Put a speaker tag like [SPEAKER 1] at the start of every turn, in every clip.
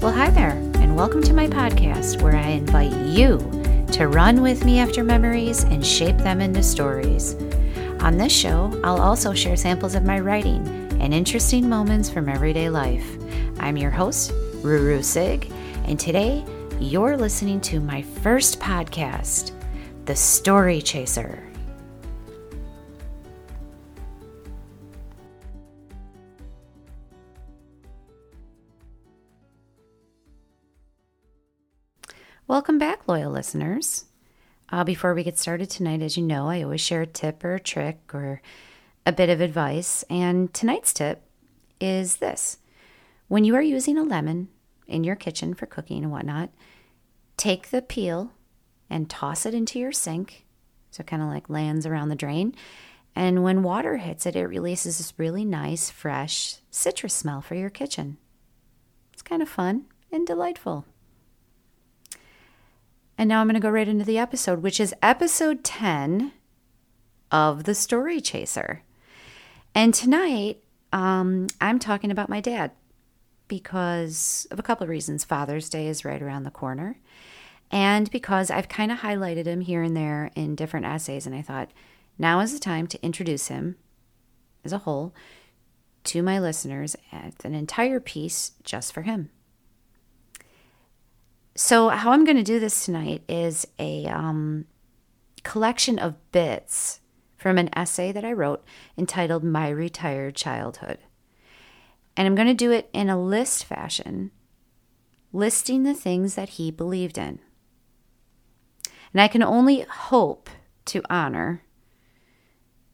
[SPEAKER 1] Well, hi there, and welcome to my podcast where I invite you to run with me after memories and shape them into stories. On this show, I'll also share samples of my writing and interesting moments from everyday life. I'm your host, Ruru Sig, and today you're listening to my first podcast, The Story Chaser. Welcome back, loyal listeners. Uh, before we get started tonight, as you know, I always share a tip or a trick or a bit of advice. And tonight's tip is this when you are using a lemon in your kitchen for cooking and whatnot, take the peel and toss it into your sink. So it kind of like lands around the drain. And when water hits it, it releases this really nice, fresh citrus smell for your kitchen. It's kind of fun and delightful. And now I'm going to go right into the episode, which is episode 10 of The Story Chaser. And tonight, um, I'm talking about my dad because of a couple of reasons. Father's Day is right around the corner, and because I've kind of highlighted him here and there in different essays. And I thought now is the time to introduce him as a whole to my listeners as an entire piece just for him. So, how I'm going to do this tonight is a um, collection of bits from an essay that I wrote entitled My Retired Childhood. And I'm going to do it in a list fashion, listing the things that he believed in. And I can only hope to honor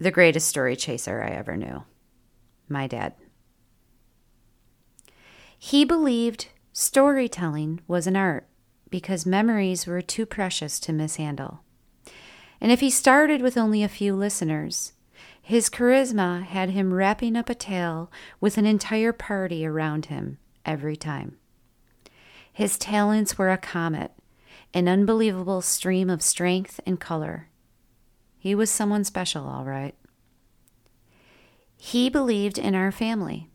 [SPEAKER 1] the greatest story chaser I ever knew my dad. He believed Storytelling was an art because memories were too precious to mishandle. And if he started with only a few listeners, his charisma had him wrapping up a tale with an entire party around him every time. His talents were a comet, an unbelievable stream of strength and color. He was someone special, all right. He believed in our family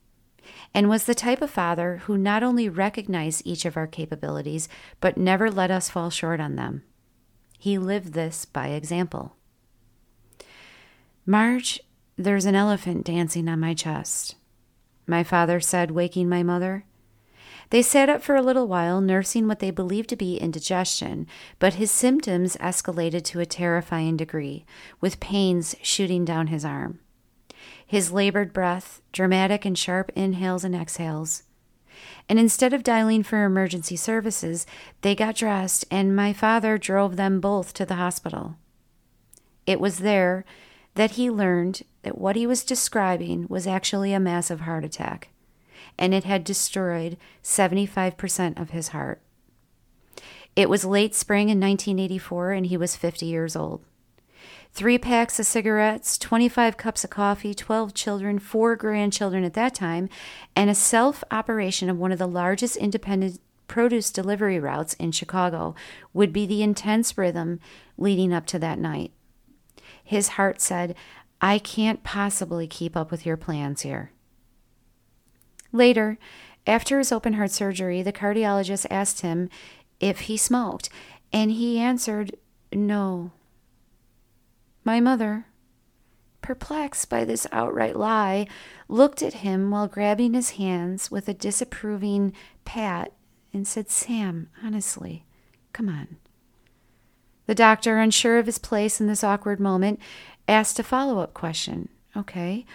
[SPEAKER 1] and was the type of father who not only recognized each of our capabilities, but never let us fall short on them. He lived this by example. Marge, there's an elephant dancing on my chest, my father said, waking my mother. They sat up for a little while, nursing what they believed to be indigestion, but his symptoms escalated to a terrifying degree, with pains shooting down his arm his labored breath, dramatic and sharp inhales and exhales. And instead of dialing for emergency services, they got dressed, and my father drove them both to the hospital. It was there that he learned that what he was describing was actually a massive heart attack, and it had destroyed 75% of his heart. It was late spring in 1984, and he was 50 years old three packs of cigarettes, 25 cups of coffee, 12 children, four grandchildren at that time, and a self operation of one of the largest independent produce delivery routes in Chicago would be the intense rhythm leading up to that night. His heart said, I can't possibly keep up with your plans here. Later, after his open heart surgery, the cardiologist asked him if he smoked, and he answered, No. My mother, perplexed by this outright lie, looked at him while grabbing his hands with a disapproving pat and said, Sam, honestly, come on. The doctor, unsure of his place in this awkward moment, asked a follow up question. Okay,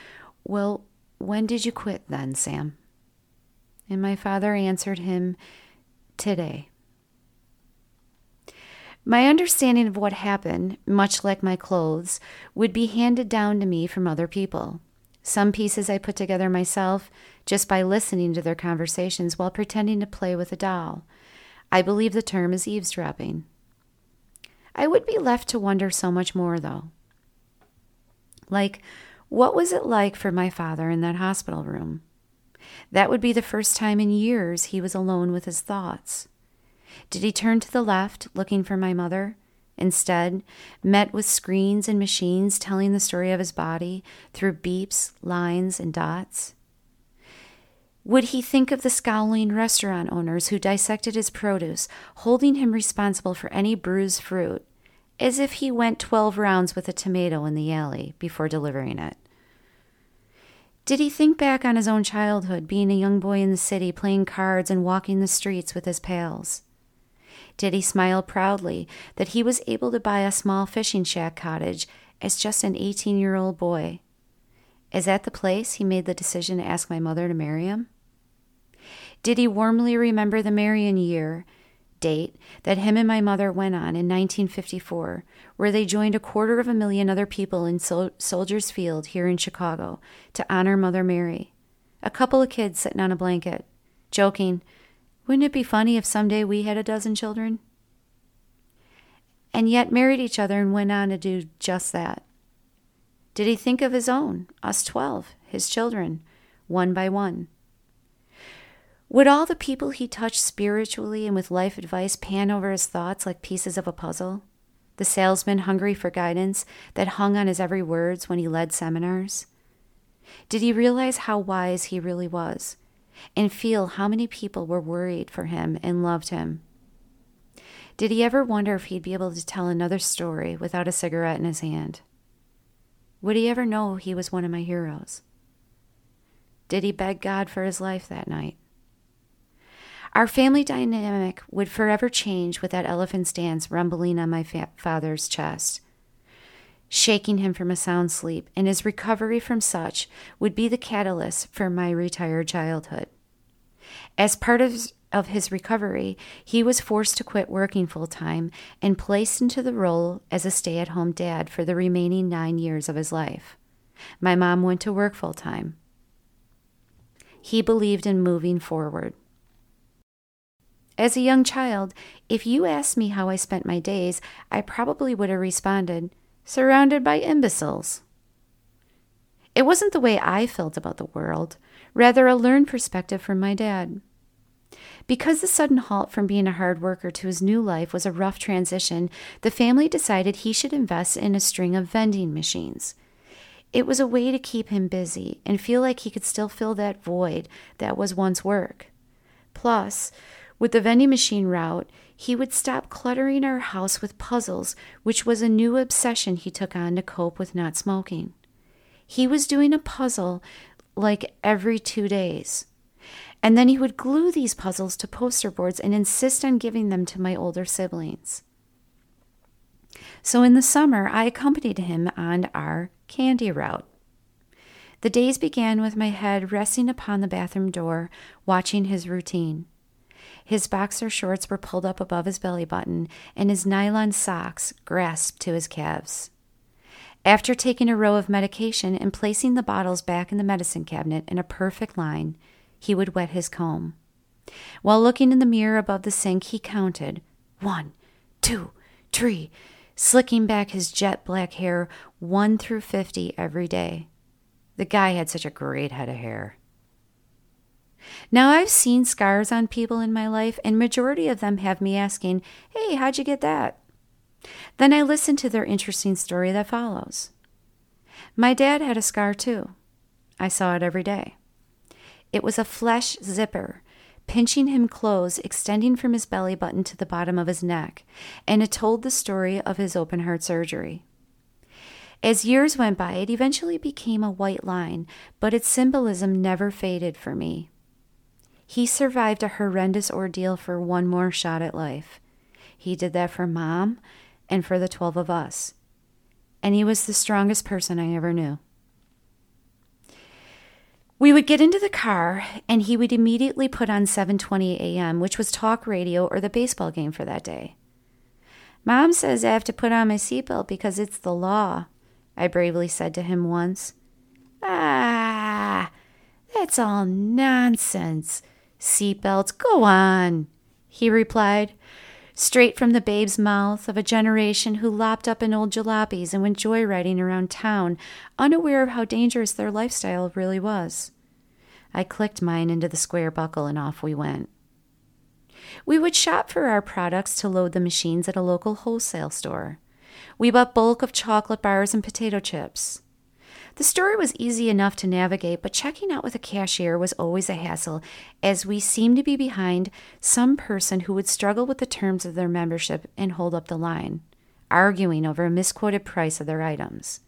[SPEAKER 1] well, when did you quit then, Sam? And my father answered him, Today. My understanding of what happened, much like my clothes, would be handed down to me from other people. Some pieces I put together myself just by listening to their conversations while pretending to play with a doll. I believe the term is eavesdropping. I would be left to wonder so much more, though. Like, what was it like for my father in that hospital room? That would be the first time in years he was alone with his thoughts. Did he turn to the left, looking for my mother? Instead, met with screens and machines telling the story of his body through beeps, lines, and dots? Would he think of the scowling restaurant owners who dissected his produce, holding him responsible for any bruised fruit, as if he went 12 rounds with a tomato in the alley before delivering it? Did he think back on his own childhood, being a young boy in the city, playing cards and walking the streets with his pals? Did he smile proudly that he was able to buy a small fishing shack cottage as just an 18 year old boy? Is that the place he made the decision to ask my mother to marry him? Did he warmly remember the Marian year date that him and my mother went on in 1954, where they joined a quarter of a million other people in Sol- Soldiers Field here in Chicago to honor Mother Mary? A couple of kids sitting on a blanket, joking, Wouldn't it be funny if someday we had a dozen children? And yet married each other and went on to do just that. Did he think of his own, us 12, his children, one by one? Would all the people he touched spiritually and with life advice pan over his thoughts like pieces of a puzzle? The salesman hungry for guidance that hung on his every words when he led seminars? Did he realize how wise he really was and feel how many people were worried for him and loved him? Did he ever wonder if he'd be able to tell another story without a cigarette in his hand? Would he ever know he was one of my heroes? Did he beg God for his life that night? Our family dynamic would forever change with that elephant's dance rumbling on my fa- father's chest, shaking him from a sound sleep, and his recovery from such would be the catalyst for my retired childhood. As part of, of his recovery, he was forced to quit working full time and placed into the role as a stay at home dad for the remaining nine years of his life. My mom went to work full time. He believed in moving forward. As a young child, if you asked me how I spent my days, I probably would have responded, surrounded by imbeciles. It wasn't the way I felt about the world, rather, a learned perspective from my dad. Because the sudden halt from being a hard worker to his new life was a rough transition, the family decided he should invest in a string of vending machines. It was a way to keep him busy and feel like he could still fill that void that was once work. Plus, with the vending machine route, he would stop cluttering our house with puzzles, which was a new obsession he took on to cope with not smoking. He was doing a puzzle like every two days. And then he would glue these puzzles to poster boards and insist on giving them to my older siblings. So in the summer, I accompanied him on our candy route. The days began with my head resting upon the bathroom door, watching his routine. His boxer shorts were pulled up above his belly button, and his nylon socks grasped to his calves. After taking a row of medication and placing the bottles back in the medicine cabinet in a perfect line, he would wet his comb. While looking in the mirror above the sink, he counted one, two, three, slicking back his jet black hair one through fifty every day. The guy had such a great head of hair. Now I've seen scars on people in my life, and majority of them have me asking, "Hey, how'd you get that?" Then I listen to their interesting story that follows. My dad had a scar too. I saw it every day. It was a flesh zipper, pinching him close, extending from his belly button to the bottom of his neck, and it told the story of his open heart surgery. As years went by, it eventually became a white line, but its symbolism never faded for me. He survived a horrendous ordeal for one more shot at life. He did that for mom and for the 12 of us. And he was the strongest person I ever knew. We would get into the car and he would immediately put on 720 AM, which was talk radio or the baseball game for that day. Mom says I have to put on my seatbelt because it's the law, I bravely said to him once. Ah, that's all nonsense. Seatbelts, go on, he replied, straight from the babe's mouth of a generation who lopped up in old jalopies and went joyriding around town, unaware of how dangerous their lifestyle really was. I clicked mine into the square buckle and off we went. We would shop for our products to load the machines at a local wholesale store. We bought bulk of chocolate bars and potato chips. The store was easy enough to navigate, but checking out with a cashier was always a hassle, as we seemed to be behind some person who would struggle with the terms of their membership and hold up the line, arguing over a misquoted price of their items.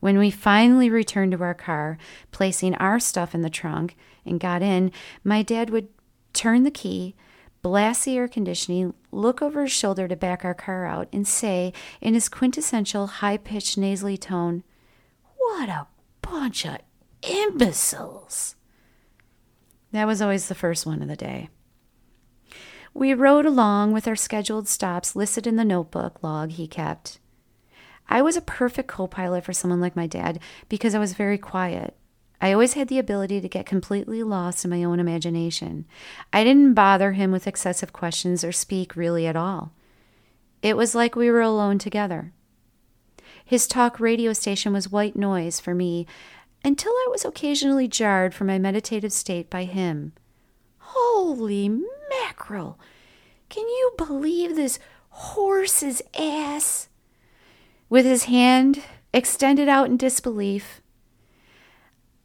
[SPEAKER 1] When we finally returned to our car, placing our stuff in the trunk, and got in, my dad would turn the key, blast the air conditioning, look over his shoulder to back our car out, and say, in his quintessential high pitched nasally tone, What a bunch of imbeciles! That was always the first one of the day. We rode along with our scheduled stops listed in the notebook log he kept. I was a perfect co pilot for someone like my dad because I was very quiet. I always had the ability to get completely lost in my own imagination. I didn't bother him with excessive questions or speak really at all. It was like we were alone together. His talk radio station was white noise for me until I was occasionally jarred from my meditative state by him. Holy mackerel! Can you believe this horse's ass? With his hand extended out in disbelief,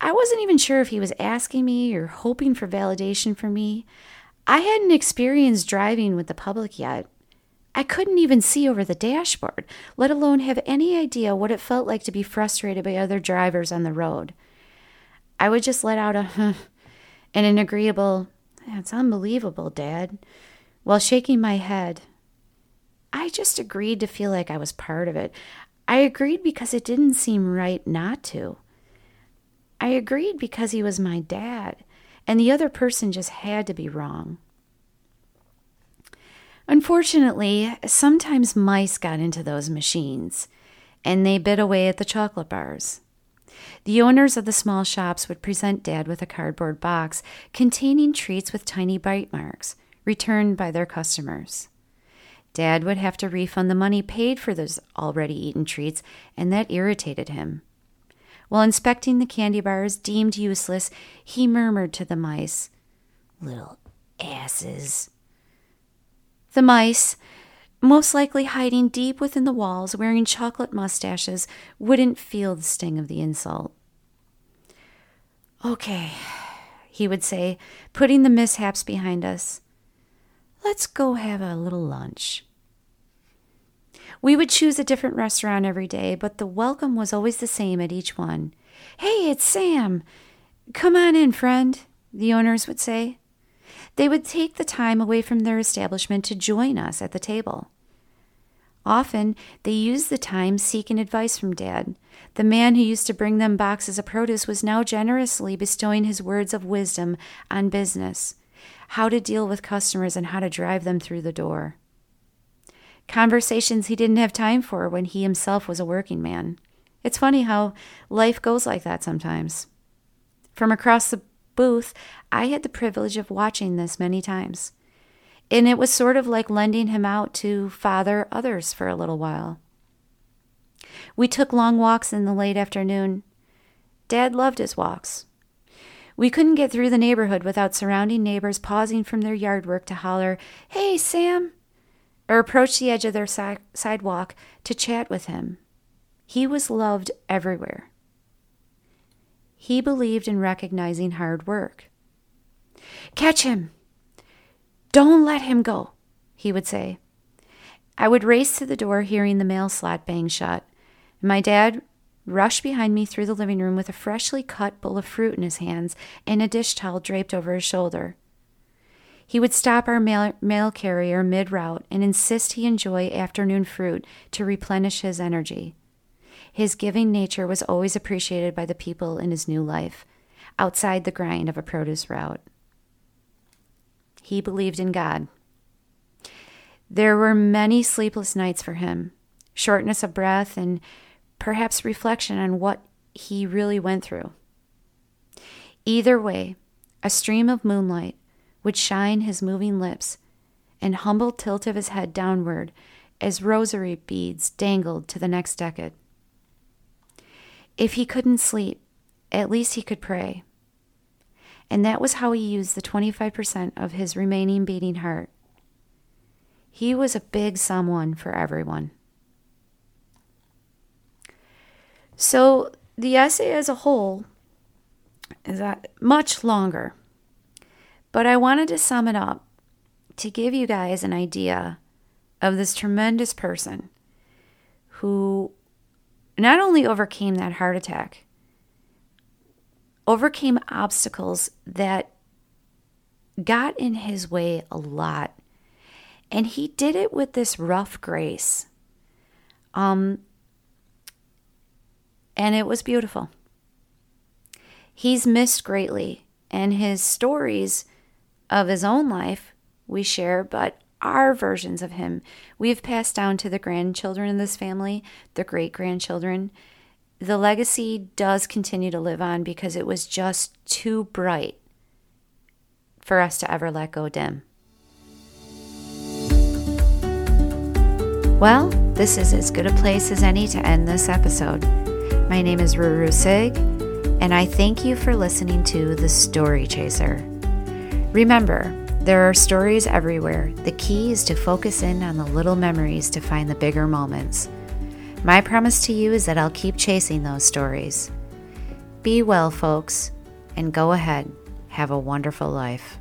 [SPEAKER 1] I wasn't even sure if he was asking me or hoping for validation from me. I hadn't experienced driving with the public yet. I couldn't even see over the dashboard, let alone have any idea what it felt like to be frustrated by other drivers on the road. I would just let out a huh and an agreeable, That's unbelievable, Dad, while shaking my head. I just agreed to feel like I was part of it. I agreed because it didn't seem right not to. I agreed because he was my dad, and the other person just had to be wrong. Unfortunately, sometimes mice got into those machines, and they bit away at the chocolate bars. The owners of the small shops would present Dad with a cardboard box containing treats with tiny bite marks, returned by their customers. Dad would have to refund the money paid for those already eaten treats, and that irritated him. While inspecting the candy bars deemed useless, he murmured to the mice, Little asses. The mice, most likely hiding deep within the walls, wearing chocolate mustaches, wouldn't feel the sting of the insult. Okay, he would say, putting the mishaps behind us. Let's go have a little lunch. We would choose a different restaurant every day, but the welcome was always the same at each one. Hey, it's Sam. Come on in, friend, the owners would say. They would take the time away from their establishment to join us at the table. Often they used the time seeking advice from Dad. The man who used to bring them boxes of produce was now generously bestowing his words of wisdom on business, how to deal with customers, and how to drive them through the door conversations he didn't have time for when he himself was a working man. It's funny how life goes like that sometimes. From across the booth, I had the privilege of watching this many times. And it was sort of like lending him out to father others for a little while. We took long walks in the late afternoon. Dad loved his walks. We couldn't get through the neighborhood without surrounding neighbors pausing from their yard work to holler, Hey, Sam! or approach the edge of their si- sidewalk to chat with him. He was loved everywhere. He believed in recognizing hard work. Catch him! Don't let him go, he would say. I would race to the door, hearing the mail slot bang shut. My dad rushed behind me through the living room with a freshly cut bowl of fruit in his hands and a dish towel draped over his shoulder. He would stop our mail, mail carrier mid route and insist he enjoy afternoon fruit to replenish his energy. His giving nature was always appreciated by the people in his new life, outside the grind of a produce route. He believed in God. There were many sleepless nights for him, shortness of breath, and perhaps reflection on what he really went through. Either way, a stream of moonlight would shine his moving lips and humble tilt of his head downward as rosary beads dangled to the next decade. If he couldn't sleep, at least he could pray. And that was how he used the 25% of his remaining beating heart. He was a big someone for everyone. So the essay as a whole is that much longer, but I wanted to sum it up to give you guys an idea of this tremendous person who not only overcame that heart attack, overcame obstacles that got in his way a lot. And he did it with this rough grace. Um, and it was beautiful. He's missed greatly, and his stories of his own life we share, but our versions of him we've passed down to the grandchildren in this family, the great grandchildren. The legacy does continue to live on because it was just too bright for us to ever let go dim. Well, this is as good a place as any to end this episode. My name is Ruru Sig, and I thank you for listening to The Story Chaser. Remember, there are stories everywhere. The key is to focus in on the little memories to find the bigger moments. My promise to you is that I'll keep chasing those stories. Be well, folks, and go ahead. Have a wonderful life.